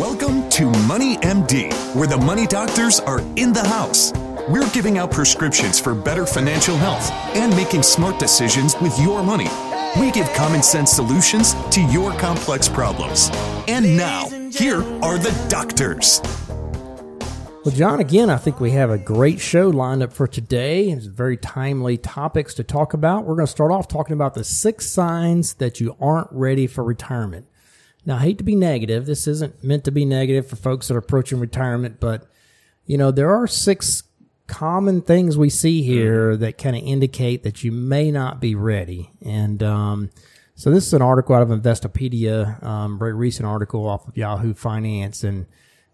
Welcome to Money MD, where the money doctors are in the house. We're giving out prescriptions for better financial health and making smart decisions with your money. We give common sense solutions to your complex problems. And now, here are the doctors. Well, John, again, I think we have a great show lined up for today. It's very timely topics to talk about. We're going to start off talking about the six signs that you aren't ready for retirement. Now, I hate to be negative. This isn't meant to be negative for folks that are approaching retirement, but you know, there are six common things we see here that kind of indicate that you may not be ready. And, um, so this is an article out of Investopedia, um, very recent article off of Yahoo Finance and,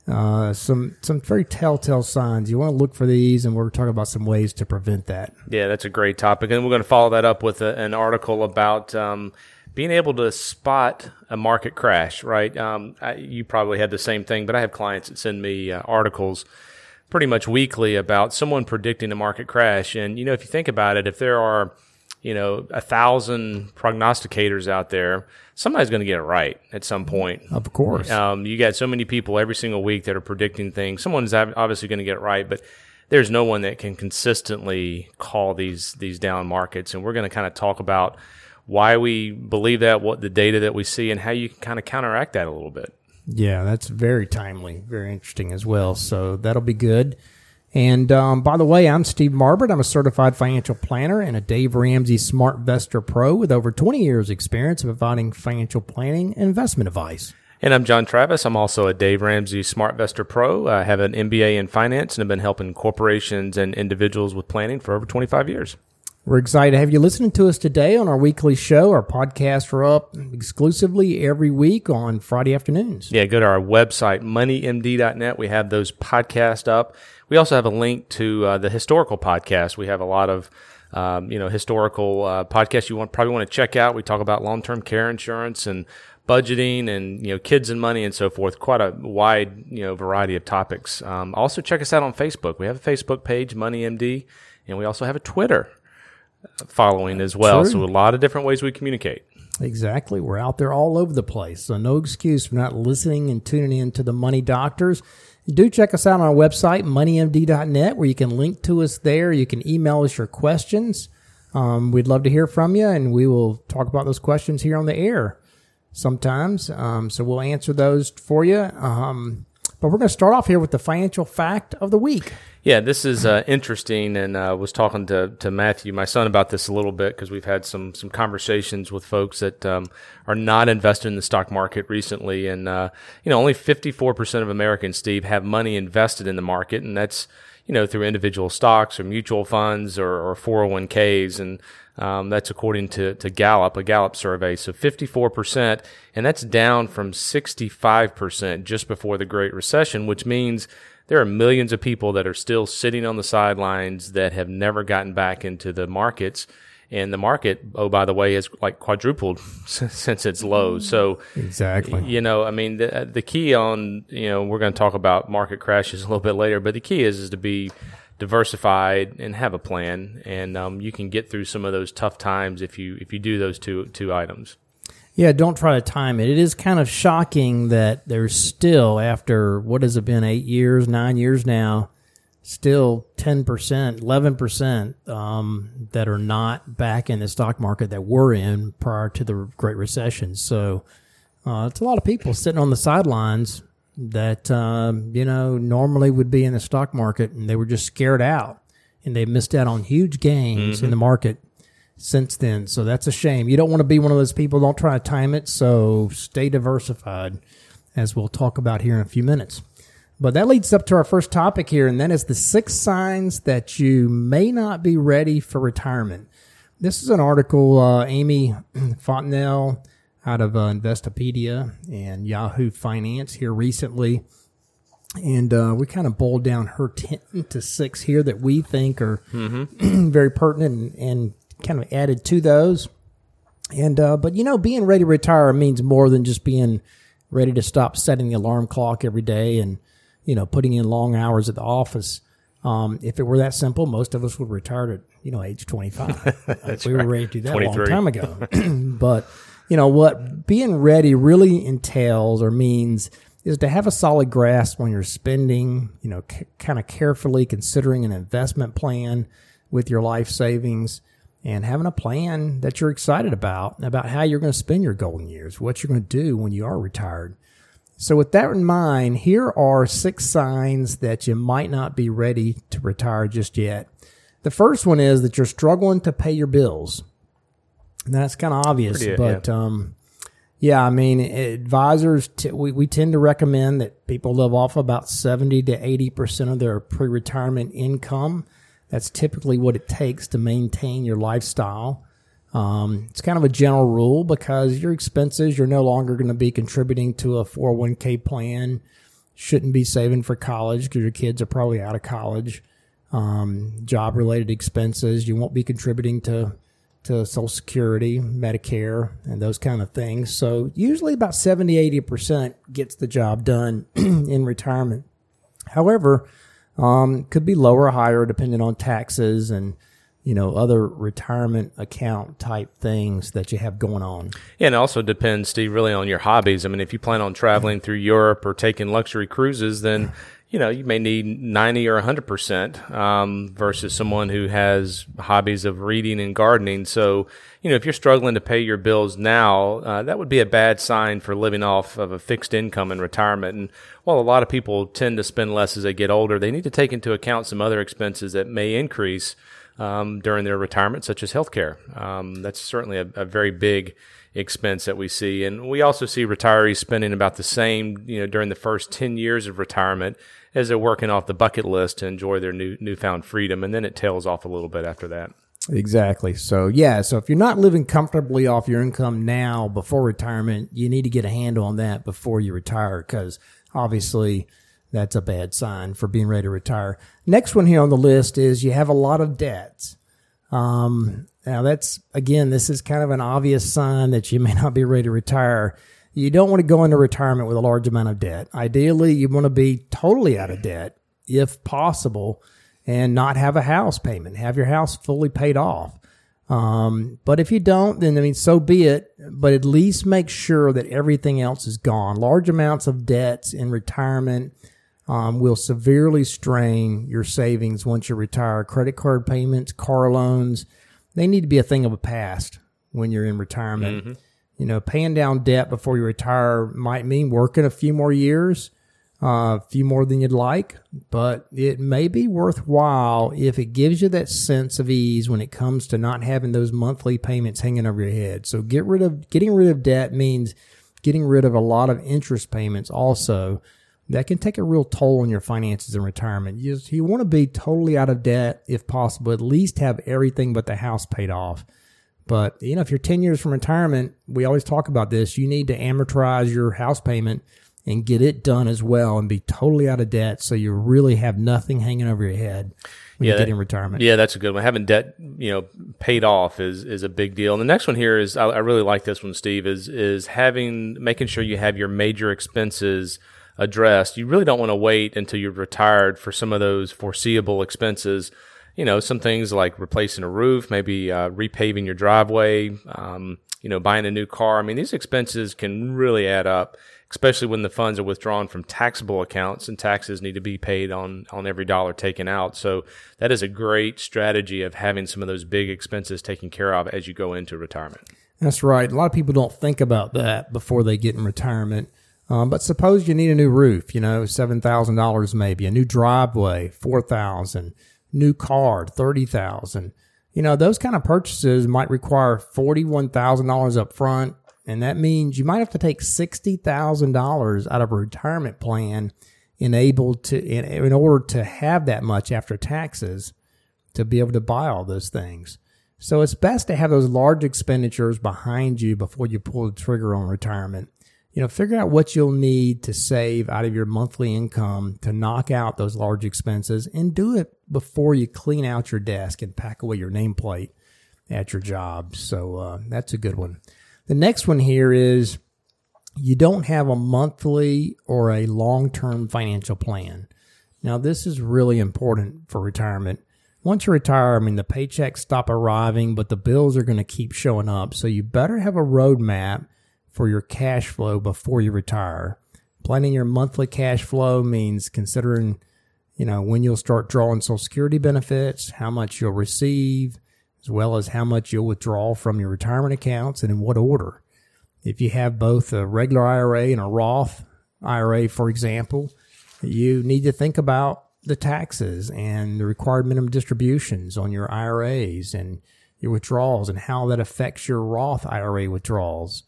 uh, some, some very telltale signs. You want to look for these and we're talking about some ways to prevent that. Yeah, that's a great topic. And we're going to follow that up with a, an article about, um, being able to spot a market crash, right? Um, I, you probably had the same thing, but I have clients that send me uh, articles pretty much weekly about someone predicting a market crash. And, you know, if you think about it, if there are, you know, a thousand prognosticators out there, somebody's going to get it right at some point. Of course. Um, you got so many people every single week that are predicting things. Someone's obviously going to get it right, but there's no one that can consistently call these these down markets. And we're going to kind of talk about why we believe that, what the data that we see, and how you can kind of counteract that a little bit. Yeah, that's very timely, very interesting as well. So that'll be good. And um, by the way, I'm Steve Marbert. I'm a certified financial planner and a Dave Ramsey Smart SmartVestor Pro with over 20 years experience of providing financial planning and investment advice. And I'm John Travis. I'm also a Dave Ramsey Smart SmartVestor Pro. I have an MBA in finance and have been helping corporations and individuals with planning for over 25 years. We're excited to have you listening to us today on our weekly show. Our podcasts are up exclusively every week on Friday afternoons. Yeah, go to our website, moneymd.net. We have those podcasts up. We also have a link to uh, the historical podcast. We have a lot of um, you know historical uh, podcasts you want probably want to check out. We talk about long term care insurance and budgeting and you know kids and money and so forth. Quite a wide you know variety of topics. Um, also check us out on Facebook. We have a Facebook page, MoneyMD, and we also have a Twitter following as well. True. So a lot of different ways we communicate. Exactly. We're out there all over the place. So no excuse for not listening and tuning in to the money doctors. Do check us out on our website, moneymd.net, where you can link to us there. You can email us your questions. Um, we'd love to hear from you, and we will talk about those questions here on the air sometimes. Um, so we'll answer those for you. Um, but we're going to start off here with the financial fact of the week. Yeah, this is uh, interesting, and uh, was talking to, to Matthew, my son, about this a little bit because we've had some some conversations with folks that um, are not invested in the stock market recently, and uh, you know, only fifty four percent of Americans, Steve, have money invested in the market, and that's you know through individual stocks or mutual funds or four hundred one ks and um, that's according to, to Gallup, a Gallup survey. So 54%, and that's down from 65% just before the Great Recession, which means there are millions of people that are still sitting on the sidelines that have never gotten back into the markets. And the market, oh, by the way, has like quadrupled since its low. So exactly, you know, I mean, the, the key on, you know, we're going to talk about market crashes a little bit later, but the key is, is to be diversified and have a plan. And, um, you can get through some of those tough times if you, if you do those two, two items. Yeah, don't try to time it. It is kind of shocking that there's still, after what has it been, eight years, nine years now, still 10%, 11% um, that are not back in the stock market that were in prior to the Great Recession. So uh, it's a lot of people sitting on the sidelines that, uh, you know, normally would be in the stock market and they were just scared out and they missed out on huge gains mm-hmm. in the market since then. So that's a shame. You don't want to be one of those people. Don't try to time it. So stay diversified, as we'll talk about here in a few minutes. But that leads up to our first topic here, and that is the six signs that you may not be ready for retirement. This is an article, uh, Amy Fontinelle out of uh, Investopedia and Yahoo Finance here recently. And uh, we kind of boiled down her 10 to 6 here that we think are mm-hmm. very pertinent and, and kind of added to those. And uh, but you know, being ready to retire means more than just being ready to stop setting the alarm clock every day and you know putting in long hours at the office. Um, if it were that simple, most of us would retire at you know age twenty five. we right. were ready to do that a long time ago. but you know what being ready really entails or means is to have a solid grasp on your spending, you know, c- kind of carefully considering an investment plan with your life savings and having a plan that you're excited about, about how you're going to spend your golden years, what you're going to do when you are retired. So with that in mind, here are six signs that you might not be ready to retire just yet. The first one is that you're struggling to pay your bills. That's kind of obvious, Pretty, but, yeah. um, yeah, I mean, advisors, t- we, we tend to recommend that people live off about 70 to 80% of their pre retirement income. That's typically what it takes to maintain your lifestyle. Um, it's kind of a general rule because your expenses, you're no longer going to be contributing to a 401k plan. Shouldn't be saving for college because your kids are probably out of college. Um, job related expenses, you won't be contributing to to Social Security, Medicare, and those kind of things. So usually about 70, 80% gets the job done in retirement. However, um, could be lower or higher depending on taxes and you know other retirement account type things that you have going on. Yeah, and it also depends, Steve, really on your hobbies. I mean, if you plan on traveling through Europe or taking luxury cruises, then you know you may need ninety or hundred percent um, versus someone who has hobbies of reading and gardening. So you know if you're struggling to pay your bills now, uh, that would be a bad sign for living off of a fixed income in retirement. And while a lot of people tend to spend less as they get older, they need to take into account some other expenses that may increase um, during their retirement, such as healthcare. Um, that's certainly a, a, very big expense that we see, and we also see retirees spending about the same, you know, during the first ten years of retirement as they're working off the bucket list to enjoy their new newfound freedom, and then it tails off a little bit after that. Exactly. So yeah, so if you're not living comfortably off your income now before retirement, you need to get a handle on that before you retire because obviously that's a bad sign for being ready to retire. Next one here on the list is you have a lot of debts. Um, now that's again, this is kind of an obvious sign that you may not be ready to retire. You don't want to go into retirement with a large amount of debt. Ideally, you want to be totally out of debt if possible and not have a house payment, have your house fully paid off. Um, but if you don't, then I mean, so be it. But at least make sure that everything else is gone. Large amounts of debts in retirement um, will severely strain your savings once you retire. Credit card payments, car loans, they need to be a thing of the past when you're in retirement. Mm-hmm. You know, paying down debt before you retire might mean working a few more years, uh, a few more than you'd like, but it may be worthwhile if it gives you that sense of ease when it comes to not having those monthly payments hanging over your head. So get rid of, getting rid of debt means getting rid of a lot of interest payments also that can take a real toll on your finances in retirement. You, just, you want to be totally out of debt if possible, at least have everything but the house paid off. But, you know, if you're 10 years from retirement, we always talk about this. You need to amortize your house payment and get it done as well and be totally out of debt so you really have nothing hanging over your head when yeah, you get in retirement. Yeah, that's a good one. Having debt, you know, paid off is is a big deal. And the next one here is I, I really like this one, Steve, is is having making sure you have your major expenses addressed. You really don't want to wait until you're retired for some of those foreseeable expenses. You know, some things like replacing a roof, maybe uh, repaving your driveway, um, you know, buying a new car. I mean, these expenses can really add up, especially when the funds are withdrawn from taxable accounts and taxes need to be paid on, on every dollar taken out. So that is a great strategy of having some of those big expenses taken care of as you go into retirement. That's right. A lot of people don't think about that before they get in retirement. Um, but suppose you need a new roof, you know, seven thousand dollars maybe, a new driveway, four thousand, new car, thirty thousand. You know, those kind of purchases might require forty one thousand dollars up front, and that means you might have to take sixty thousand dollars out of a retirement plan in able to in, in order to have that much after taxes to be able to buy all those things. So it's best to have those large expenditures behind you before you pull the trigger on retirement you know, figure out what you'll need to save out of your monthly income to knock out those large expenses and do it before you clean out your desk and pack away your nameplate at your job. So uh, that's a good one. The next one here is you don't have a monthly or a long term financial plan. Now, this is really important for retirement. Once you retire, I mean, the paychecks stop arriving, but the bills are going to keep showing up. So you better have a roadmap for your cash flow before you retire Planning your monthly cash flow means considering, you know, when you'll start drawing Social Security benefits, how much you'll receive, as well as how much you'll withdraw from your retirement accounts and in what order. If you have both a regular IRA and a Roth IRA, for example, you need to think about the taxes and the required minimum distributions on your IRAs and your withdrawals and how that affects your Roth IRA withdrawals,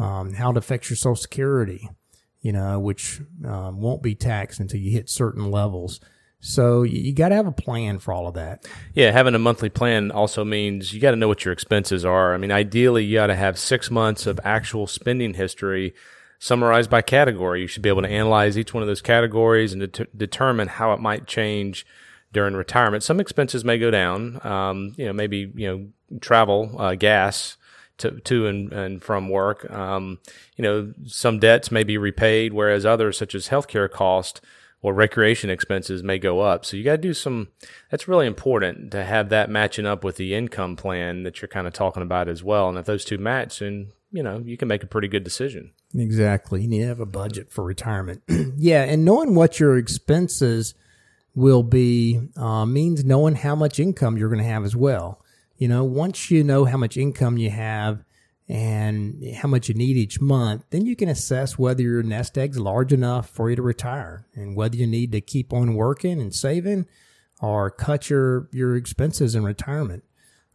um, how it affects your Social Security, you know, which um, won't be taxed until you hit certain levels. So you, you got to have a plan for all of that. Yeah, having a monthly plan also means you got to know what your expenses are. I mean, ideally, you got to have six months of actual spending history summarized by category. You should be able to analyze each one of those categories and det- determine how it might change during retirement. Some expenses may go down. Um, you know, maybe you know travel, uh, gas to to and, and from work. Um, you know, some debts may be repaid, whereas others, such as healthcare cost or recreation expenses, may go up. So you got to do some. That's really important to have that matching up with the income plan that you're kind of talking about as well. And if those two match, then you know you can make a pretty good decision. Exactly. You need to have a budget for retirement. yeah, and knowing what your expenses will be uh, means knowing how much income you're going to have as well. You know, once you know how much income you have and how much you need each month, then you can assess whether your nest egg's large enough for you to retire and whether you need to keep on working and saving or cut your, your expenses in retirement.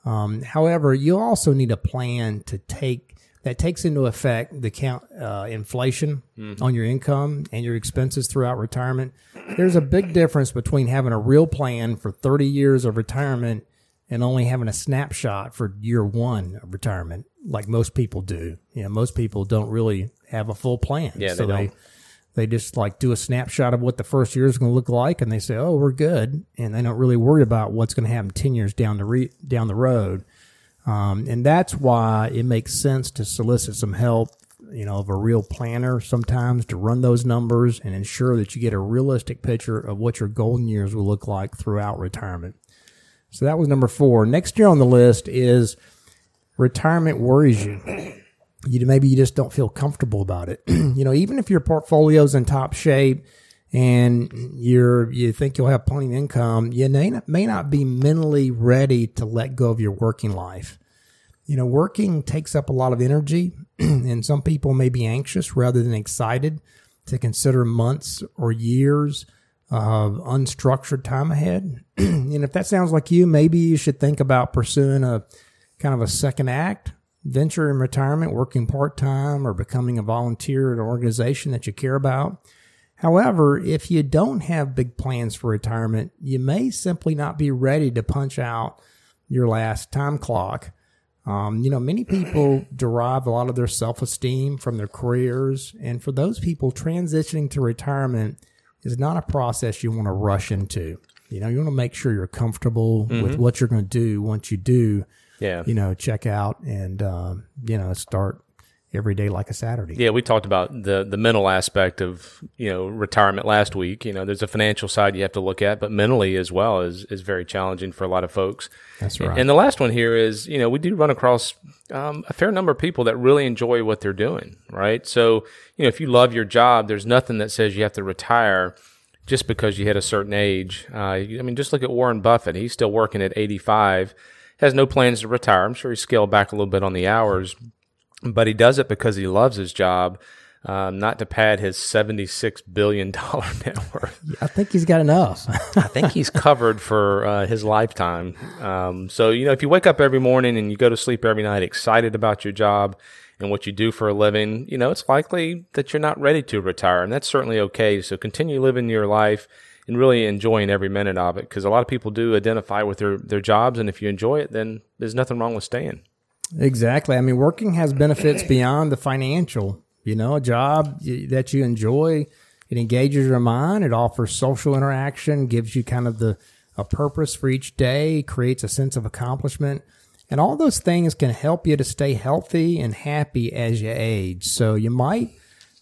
Um, however, you also need a plan to take that takes into effect the count uh, inflation mm-hmm. on your income and your expenses throughout retirement. There's a big difference between having a real plan for 30 years of retirement and only having a snapshot for year one of retirement, like most people do. You know, most people don't really have a full plan. Yeah, so they, they they just like do a snapshot of what the first year is going to look like, and they say, "Oh, we're good," and they don't really worry about what's going to happen ten years down the re- down the road. Um, and that's why it makes sense to solicit some help, you know, of a real planner sometimes to run those numbers and ensure that you get a realistic picture of what your golden years will look like throughout retirement. So that was number four. Next year on the list is retirement worries you. You maybe you just don't feel comfortable about it. you know, even if your portfolio's in top shape and you're you think you'll have plenty of income, you may not, may not be mentally ready to let go of your working life. You know, working takes up a lot of energy, and some people may be anxious rather than excited to consider months or years of unstructured time ahead. and if that sounds like you, maybe you should think about pursuing a kind of a second act venture in retirement, working part time, or becoming a volunteer at an organization that you care about. However, if you don't have big plans for retirement, you may simply not be ready to punch out your last time clock. Um, you know, many people derive a lot of their self esteem from their careers. And for those people, transitioning to retirement is not a process you want to rush into. You know, you want to make sure you're comfortable mm-hmm. with what you're going to do once you do, yeah. you know, check out and, um, you know, start every day like a Saturday. Yeah, we talked about the the mental aspect of you know retirement last week. You know, there's a financial side you have to look at, but mentally as well is is very challenging for a lot of folks. That's right. And the last one here is you know we do run across um, a fair number of people that really enjoy what they're doing. Right. So you know if you love your job, there's nothing that says you have to retire just because you hit a certain age. Uh, I mean, just look at Warren Buffett. He's still working at 85. Has no plans to retire. I'm sure he scaled back a little bit on the hours, but he does it because he loves his job, um, not to pad his $76 billion net worth. I think he's got enough. I think he's covered for uh, his lifetime. Um, so, you know, if you wake up every morning and you go to sleep every night excited about your job and what you do for a living, you know, it's likely that you're not ready to retire. And that's certainly okay. So continue living your life and really enjoying every minute of it because a lot of people do identify with their, their jobs. And if you enjoy it, then there's nothing wrong with staying. Exactly. I mean, working has benefits beyond the financial. You know, a job that you enjoy, it engages your mind, it offers social interaction, gives you kind of the a purpose for each day, creates a sense of accomplishment. And all those things can help you to stay healthy and happy as you age. So you might,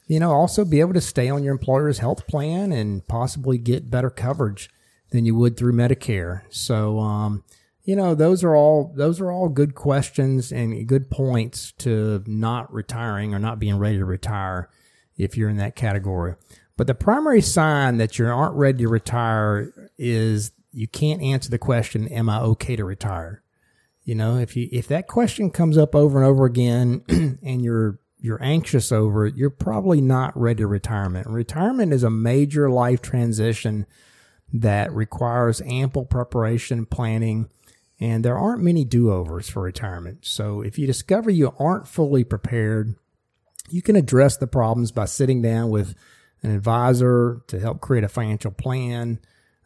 you know, also be able to stay on your employer's health plan and possibly get better coverage than you would through Medicare. So, um, you know those are all those are all good questions and good points to not retiring or not being ready to retire if you're in that category. But the primary sign that you aren't ready to retire is you can't answer the question, am I okay to retire? You know, if you, if that question comes up over and over again and you're, you're anxious over it, you're probably not ready to retirement. Retirement is a major life transition that requires ample preparation, planning, and there aren't many do-overs for retirement. So if you discover you aren't fully prepared, you can address the problems by sitting down with an advisor to help create a financial plan,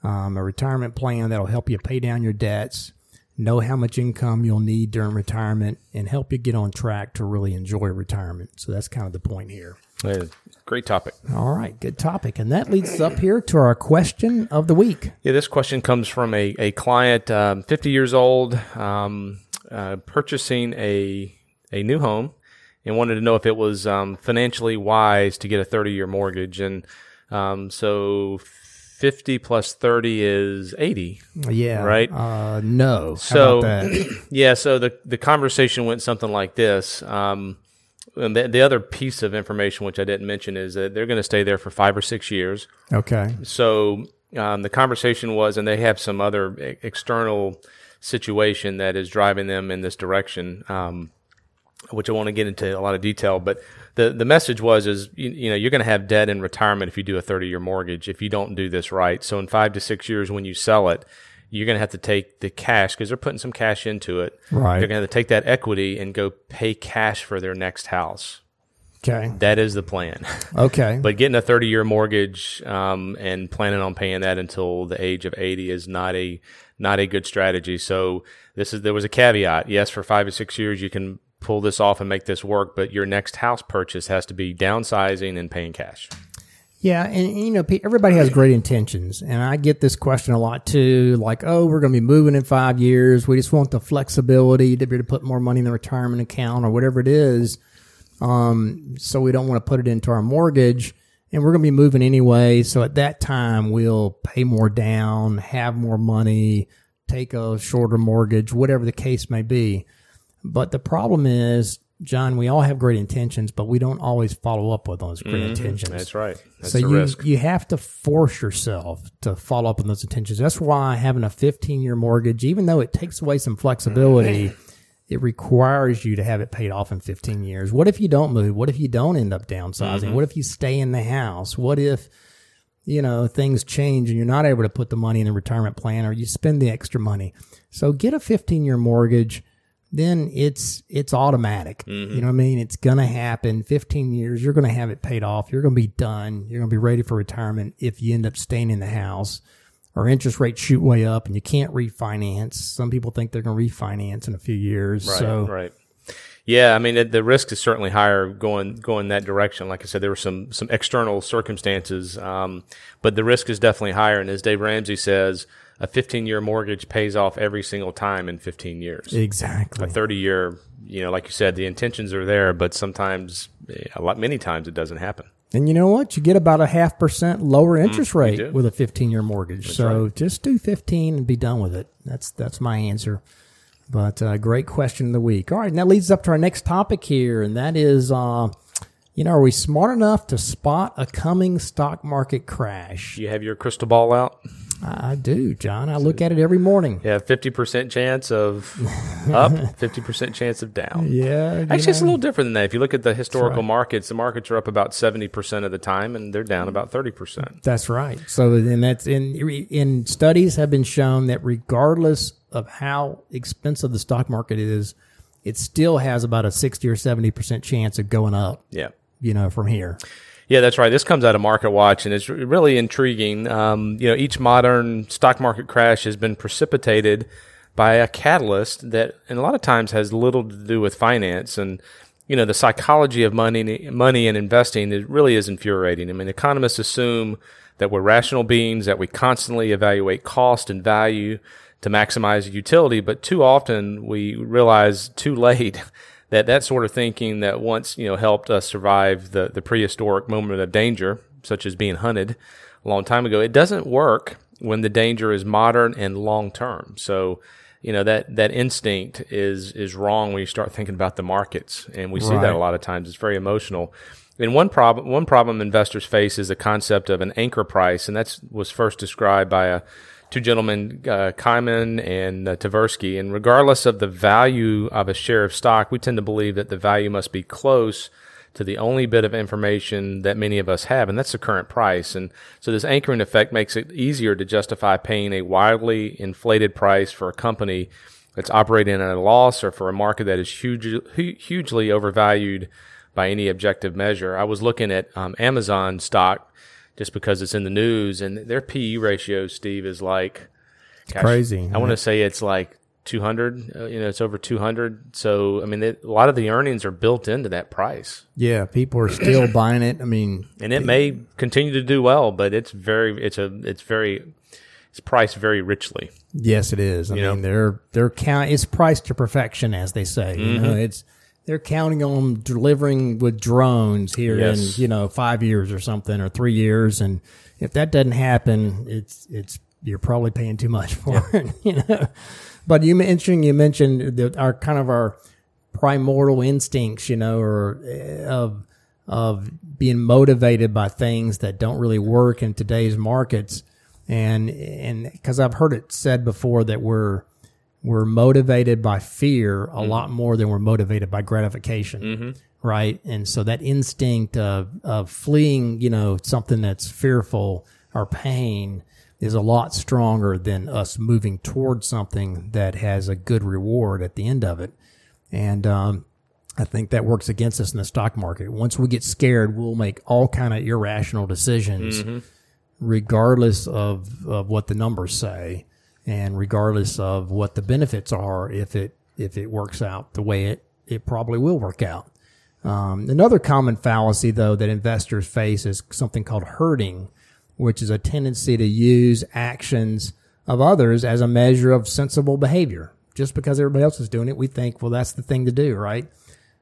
um, a retirement plan that'll help you pay down your debts, know how much income you'll need during retirement, and help you get on track to really enjoy retirement. So that's kind of the point here. Great topic. All right, good topic. And that leads us up here to our question of the week. Yeah, this question comes from a, a client, um, 50 years old, um, uh, purchasing a, a new home and wanted to know if it was um, financially wise to get a 30 year mortgage. And um, so 50 plus 30 is 80. Yeah. Right? Uh, no. So, about that? yeah, so the, the conversation went something like this. Um, and the, the other piece of information, which I didn't mention, is that they're going to stay there for five or six years. Okay. So um, the conversation was, and they have some other e- external situation that is driving them in this direction, um, which I want to get into a lot of detail. But the the message was is you, you know you're going to have debt in retirement if you do a 30 year mortgage if you don't do this right. So in five to six years when you sell it. You're going to have to take the cash because they're putting some cash into it. Right. They're going to have to take that equity and go pay cash for their next house. Okay. That is the plan. Okay. But getting a 30 year mortgage um, and planning on paying that until the age of 80 is not a not a good strategy. So this is there was a caveat. Yes, for five or six years you can pull this off and make this work, but your next house purchase has to be downsizing and paying cash. Yeah, and, you know, everybody has great intentions, and I get this question a lot too. Like, oh, we're going to be moving in five years. We just want the flexibility to be able to put more money in the retirement account or whatever it is. Um, so we don't want to put it into our mortgage, and we're going to be moving anyway. So at that time, we'll pay more down, have more money, take a shorter mortgage, whatever the case may be. But the problem is, John, we all have great intentions, but we don't always follow up with those great intentions. That's right. That's so you risk. you have to force yourself to follow up on those intentions. That's why having a 15 year mortgage, even though it takes away some flexibility, it requires you to have it paid off in 15 years. What if you don't move? What if you don't end up downsizing? Mm-hmm. What if you stay in the house? What if you know things change and you're not able to put the money in the retirement plan or you spend the extra money? So get a 15 year mortgage then it's it's automatic. Mm-hmm. You know what I mean? It's gonna happen. Fifteen years, you're gonna have it paid off. You're gonna be done. You're gonna be ready for retirement if you end up staying in the house. Or interest rates shoot way up and you can't refinance. Some people think they're gonna refinance in a few years. Right, so right. Yeah, I mean it, the risk is certainly higher going going that direction. Like I said, there were some some external circumstances, um, but the risk is definitely higher. And as Dave Ramsey says, a 15 year mortgage pays off every single time in 15 years. exactly. A 30 year, you know, like you said, the intentions are there, but sometimes, a lot, many times, it doesn't happen. And you know what? You get about a half percent lower interest do. rate with a 15 year mortgage. so just do 15 and be done with it. That's that's my answer. But uh, great question of the week. All right, and that leads up to our next topic here, and that is, uh, you know, are we smart enough to spot a coming stock market crash? You have your crystal ball out. I do, John. I look at it every morning. Yeah, 50% chance of up, 50% chance of down. Yeah, Actually, it's a little different than that. If you look at the historical right. markets, the markets are up about 70% of the time and they're down about 30%. That's right. So, and that's in in studies have been shown that regardless of how expensive the stock market is, it still has about a sixty or seventy percent chance of going up. Yeah. You know, from here. Yeah, that's right. This comes out of Market Watch, and it's really intriguing. Um, you know, each modern stock market crash has been precipitated by a catalyst that, and a lot of times, has little to do with finance. And you know, the psychology of money, money and investing, it really is infuriating. I mean, economists assume that we're rational beings, that we constantly evaluate cost and value to maximize utility, but too often we realize too late that that sort of thinking that once you know helped us survive the the prehistoric moment of danger, such as being hunted a long time ago, it doesn't work when the danger is modern and long term. So you know that that instinct is is wrong when you start thinking about the markets, and we see that a lot of times. It's very emotional. And one problem, one problem investors face is the concept of an anchor price, and that was first described by a two gentlemen, uh, Kahneman and uh, Tversky. And regardless of the value of a share of stock, we tend to believe that the value must be close to the only bit of information that many of us have, and that's the current price. And so this anchoring effect makes it easier to justify paying a wildly inflated price for a company that's operating at a loss or for a market that is huge, hugely overvalued by any objective measure. I was looking at um, Amazon stock just because it's in the news, and their PE ratio, Steve, is like gosh, crazy. I want to say it's like 200. Uh, you know, it's over 200. So, I mean, a lot of the earnings are built into that price. Yeah, people are still buying it. I mean, and it may continue to do well, but it's very, it's a, it's very, it's priced very richly. Yes, it is. I you mean, know? they're they're count. It's priced to perfection, as they say. Mm-hmm. You know, mm-hmm. it's they're counting on delivering with drones here yes. in you know five years or something or three years, and if that doesn't happen, it's it's you're probably paying too much for yeah. it. You know, but you mentioned you mentioned that our kind of our primordial instincts, you know, or eh, of of being motivated by things that don't really work in today's markets, and and because I've heard it said before that we're we're motivated by fear a mm-hmm. lot more than we're motivated by gratification. Mm-hmm. Right. And so that instinct of, of fleeing, you know, something that's fearful or pain is a lot stronger than us moving towards something that has a good reward at the end of it. And, um, I think that works against us in the stock market. Once we get scared, we'll make all kind of irrational decisions, mm-hmm. regardless of, of what the numbers say and regardless of what the benefits are, if it if it works out the way it it probably will work out. Um, another common fallacy, though, that investors face is something called herding, which is a tendency to use actions of others as a measure of sensible behavior. Just because everybody else is doing it, we think, well, that's the thing to do, right?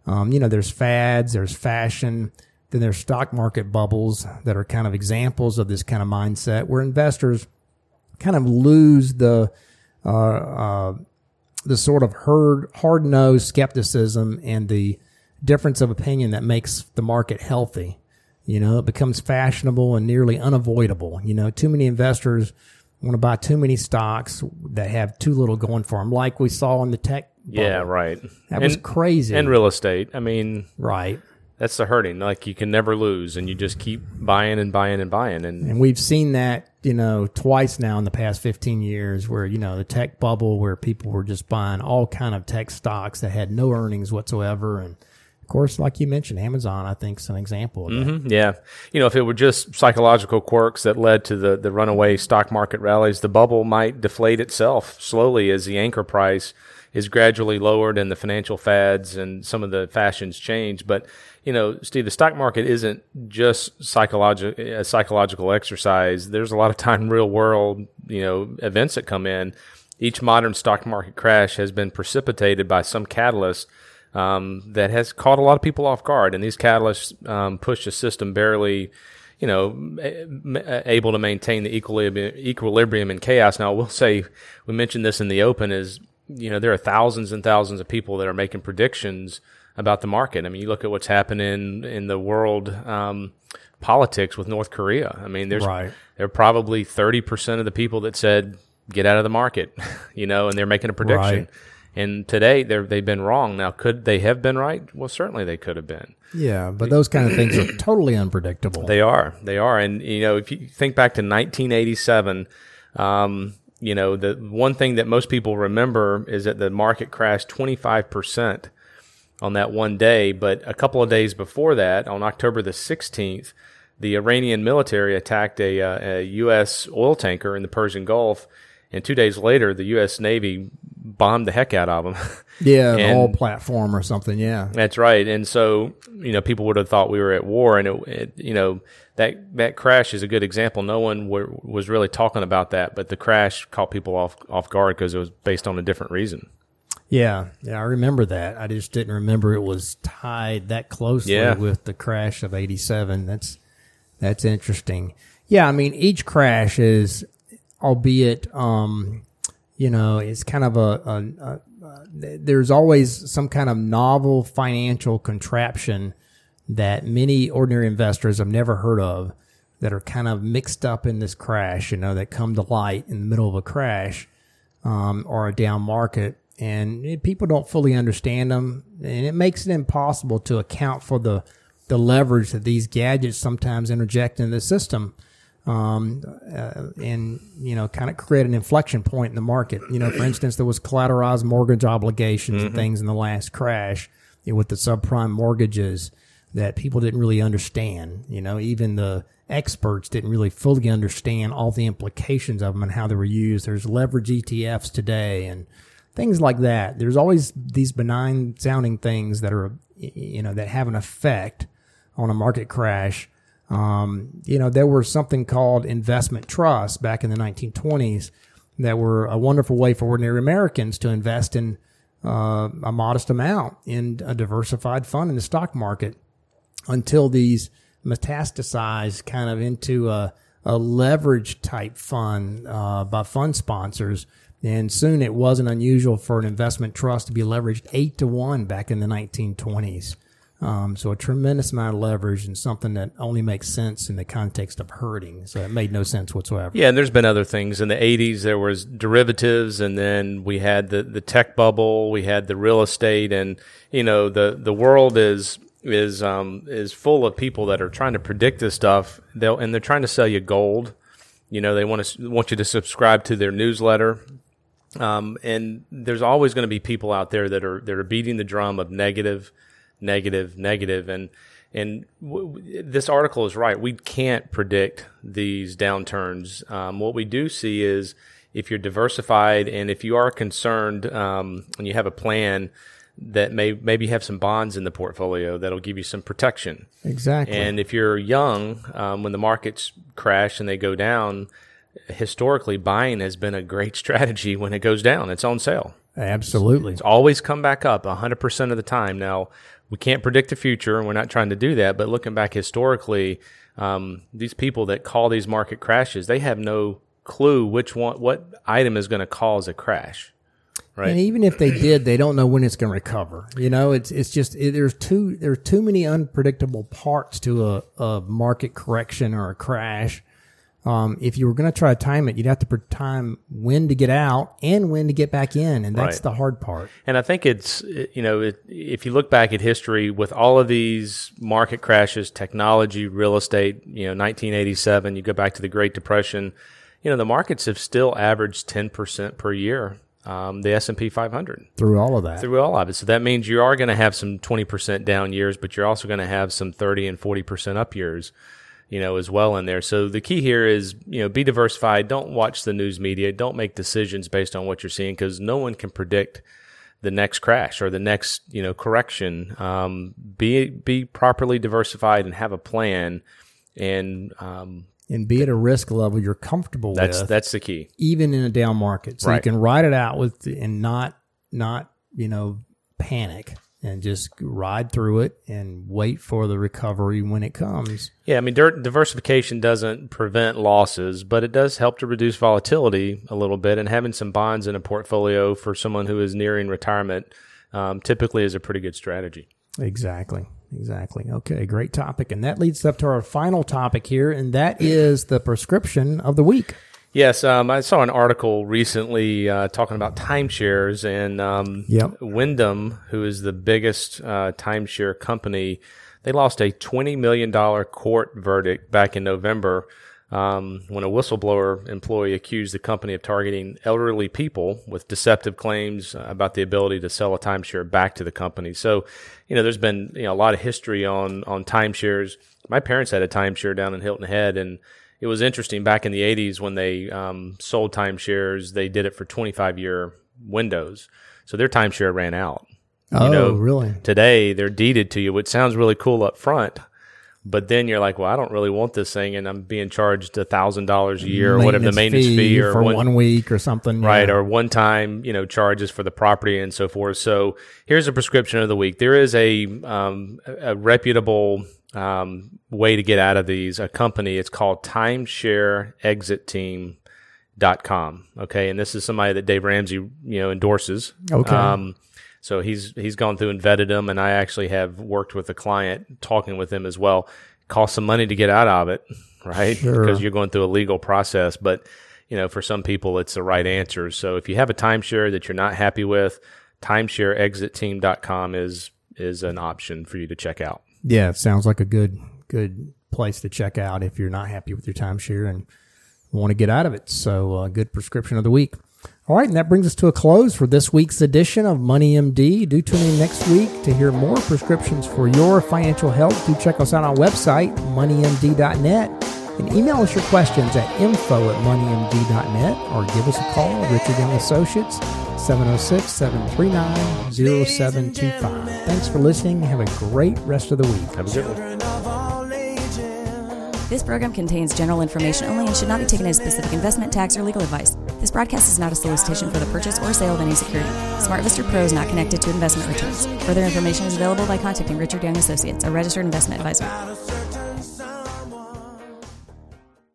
Um, you know, there's fads, there's fashion, then there's stock market bubbles that are kind of examples of this kind of mindset where investors kind of lose the uh, uh, the sort of hard hard nosed skepticism and the difference of opinion that makes the market healthy. You know, it becomes fashionable and nearly unavoidable. You know, too many investors want to buy too many stocks that have too little going for them, like we saw in the tech. Bubble. Yeah, right. That and, was crazy. And real estate. I mean, right that's the herding. Like you can never lose, and you just keep buying and buying and buying. And and we've seen that you know twice now in the past fifteen years, where you know the tech bubble, where people were just buying all kind of tech stocks that had no earnings whatsoever, and of course, like you mentioned, Amazon, I think, is an example of that. Mm-hmm, yeah. You know, if it were just psychological quirks that led to the, the runaway stock market rallies, the bubble might deflate itself slowly as the anchor price is gradually lowered and the financial fads and some of the fashions change. But you know, Steve, the stock market isn't just psychological a psychological exercise. There's a lot of time real world, you know, events that come in. Each modern stock market crash has been precipitated by some catalyst um, that has caught a lot of people off guard, and these catalysts um, push the system barely, you know, able to maintain the equilibrium, equilibrium and chaos. Now, I will say, we mentioned this in the open, is you know there are thousands and thousands of people that are making predictions about the market. I mean, you look at what's happening in the world um, politics with North Korea. I mean, there's right. there are probably thirty percent of the people that said get out of the market, you know, and they're making a prediction. Right. And today they they've been wrong. Now, could they have been right? Well, certainly they could have been. Yeah, but those kind of things are totally unpredictable. They are. They are. And you know, if you think back to 1987. Um, you know, the one thing that most people remember is that the market crashed 25% on that one day. But a couple of days before that, on October the 16th, the Iranian military attacked a, uh, a U.S. oil tanker in the Persian Gulf. And two days later, the U.S. Navy bombed the heck out of them. Yeah, the oil platform or something. Yeah, that's right. And so, you know, people would have thought we were at war. And, it, it you know, that that crash is a good example. No one were, was really talking about that, but the crash caught people off off guard because it was based on a different reason. Yeah, yeah, I remember that. I just didn't remember it was tied that closely yeah. with the crash of '87. That's that's interesting. Yeah, I mean, each crash is, albeit, um, you know, it's kind of a, a, a, a there's always some kind of novel financial contraption that many ordinary investors have never heard of that are kind of mixed up in this crash, you know, that come to light in the middle of a crash um, or a down market. And it, people don't fully understand them. And it makes it impossible to account for the, the leverage that these gadgets sometimes interject in the system. Um, uh, and, you know, kind of create an inflection point in the market. You know, for instance, there was collateralized mortgage obligations and things in the last crash you know, with the subprime mortgages that people didn't really understand. You know, even the experts didn't really fully understand all the implications of them and how they were used. There's leverage ETFs today and things like that. There's always these benign sounding things that are, you know, that have an effect on a market crash. Um, you know, there was something called investment trusts back in the 1920s that were a wonderful way for ordinary Americans to invest in uh, a modest amount in a diversified fund in the stock market until these metastasized kind of into a, a leverage type fund uh, by fund sponsors. And soon it wasn't unusual for an investment trust to be leveraged eight to one back in the 1920s. Um, so a tremendous amount of leverage and something that only makes sense in the context of herding. So it made no sense whatsoever. Yeah, and there's been other things in the '80s. There was derivatives, and then we had the the tech bubble. We had the real estate, and you know the the world is is um, is full of people that are trying to predict this stuff. They'll and they're trying to sell you gold. You know, they want to want you to subscribe to their newsletter. Um, and there's always going to be people out there that are that are beating the drum of negative negative, negative, and and w- this article is right. We can't predict these downturns. Um, what we do see is if you're diversified and if you are concerned um, and you have a plan that may maybe have some bonds in the portfolio that'll give you some protection. Exactly. And if you're young, um, when the markets crash and they go down, historically buying has been a great strategy when it goes down. It's on sale. Absolutely. It's always come back up 100% of the time. Now, we can't predict the future, and we're not trying to do that. But looking back historically, um, these people that call these market crashes, they have no clue which one, what item is going to cause a crash. Right. And even if they did, they don't know when it's going to recover. You know, it's it's just it, there's too there's too many unpredictable parts to a, a market correction or a crash. Um, if you were going to try to time it, you'd have to time when to get out and when to get back in, and that's Right. the hard part. And I think it's, you know, it, if you look back at history with all of these market crashes, technology, real estate, you know, 1987, you go back to the Great Depression, you know, the markets have still averaged 10% per year. Um, the S&P 500 Through all of that, through all of it. So that means you are going to have some 20% down years, but you're also going to have some 30 and 40% up years, you know, as well in there. So the key here is, you know, be diversified. Don't watch the news media. Don't make decisions based on what you're seeing because no one can predict the next crash or the next, you know, correction. Um, be, be properly diversified and have a plan. And, um, and be at a risk level you're comfortable that's, with, that's that's the key. even in a down market, so you can ride it out with and not not you know panic and just ride through it and wait for the recovery when it comes. Yeah, I mean, diversification doesn't prevent losses, but it does help to reduce volatility a little bit. And having some bonds in a portfolio for someone who is nearing retirement um, typically is a pretty good strategy. Exactly. Exactly. Okay, great topic. And that leads us up to our final topic here, and that is the prescription of the week. Yes, um, I saw an article recently uh, talking about timeshares, and um, Yep. Wyndham, who is the biggest uh, timeshare company, they lost a twenty million dollar court verdict back in November um, when a whistleblower employee accused the company of targeting elderly people with deceptive claims about the ability to sell a timeshare back to the company. So, you know, there's been you know a lot of history on on timeshares. My parents had a timeshare down in Hilton Head, and it was interesting back in the 80s when they um, sold timeshares, they did it for 25 year windows. So their timeshare ran out. Oh, know, really? Today, they're deeded to you, which sounds really cool up front. But then you're like, well, I don't really want this thing, and I'm being charged a thousand dollars a year, or whatever the maintenance fee, or for one, one week or something. right, yeah. or one time, you know, charges for the property and so forth. So here's a prescription of the week. There is a um, a reputable um, way to get out of these. A company. It's called TimeshareExitTeam.com. Okay, and this is somebody that Dave Ramsey, you know, endorses. Okay. Um, So he's he's gone through and vetted them, and I actually have worked with a client talking with him as well. Cost some money to get out of it, right? Sure. Because you're going through a legal process, but you know, for some people, it's the right answer. So if you have a timeshare that you're not happy with, timeshareexitteam.com is is an option for you to check out. Yeah, it sounds like a good good place to check out if you're not happy with your timeshare and want to get out of it. So, uh, good prescription of the week. All right, and that brings us to a close for this week's edition of Money MD. Do tune in next week to hear more prescriptions for your financial health. Do check us out on our website, moneymd.net, and email us your questions at info at moneymd.net or give us a call Richard Young Associates, 706-739-0725. Thanks for listening. Have a great rest of the week. Have a good one. This program contains general information only and should not be taken as specific investment, tax, or legal advice. This broadcast is not a solicitation for the purchase or sale of any security. SmartVestor Pro is not connected to investment returns. Further information is available by contacting Richard Young Associates, a registered investment advisor.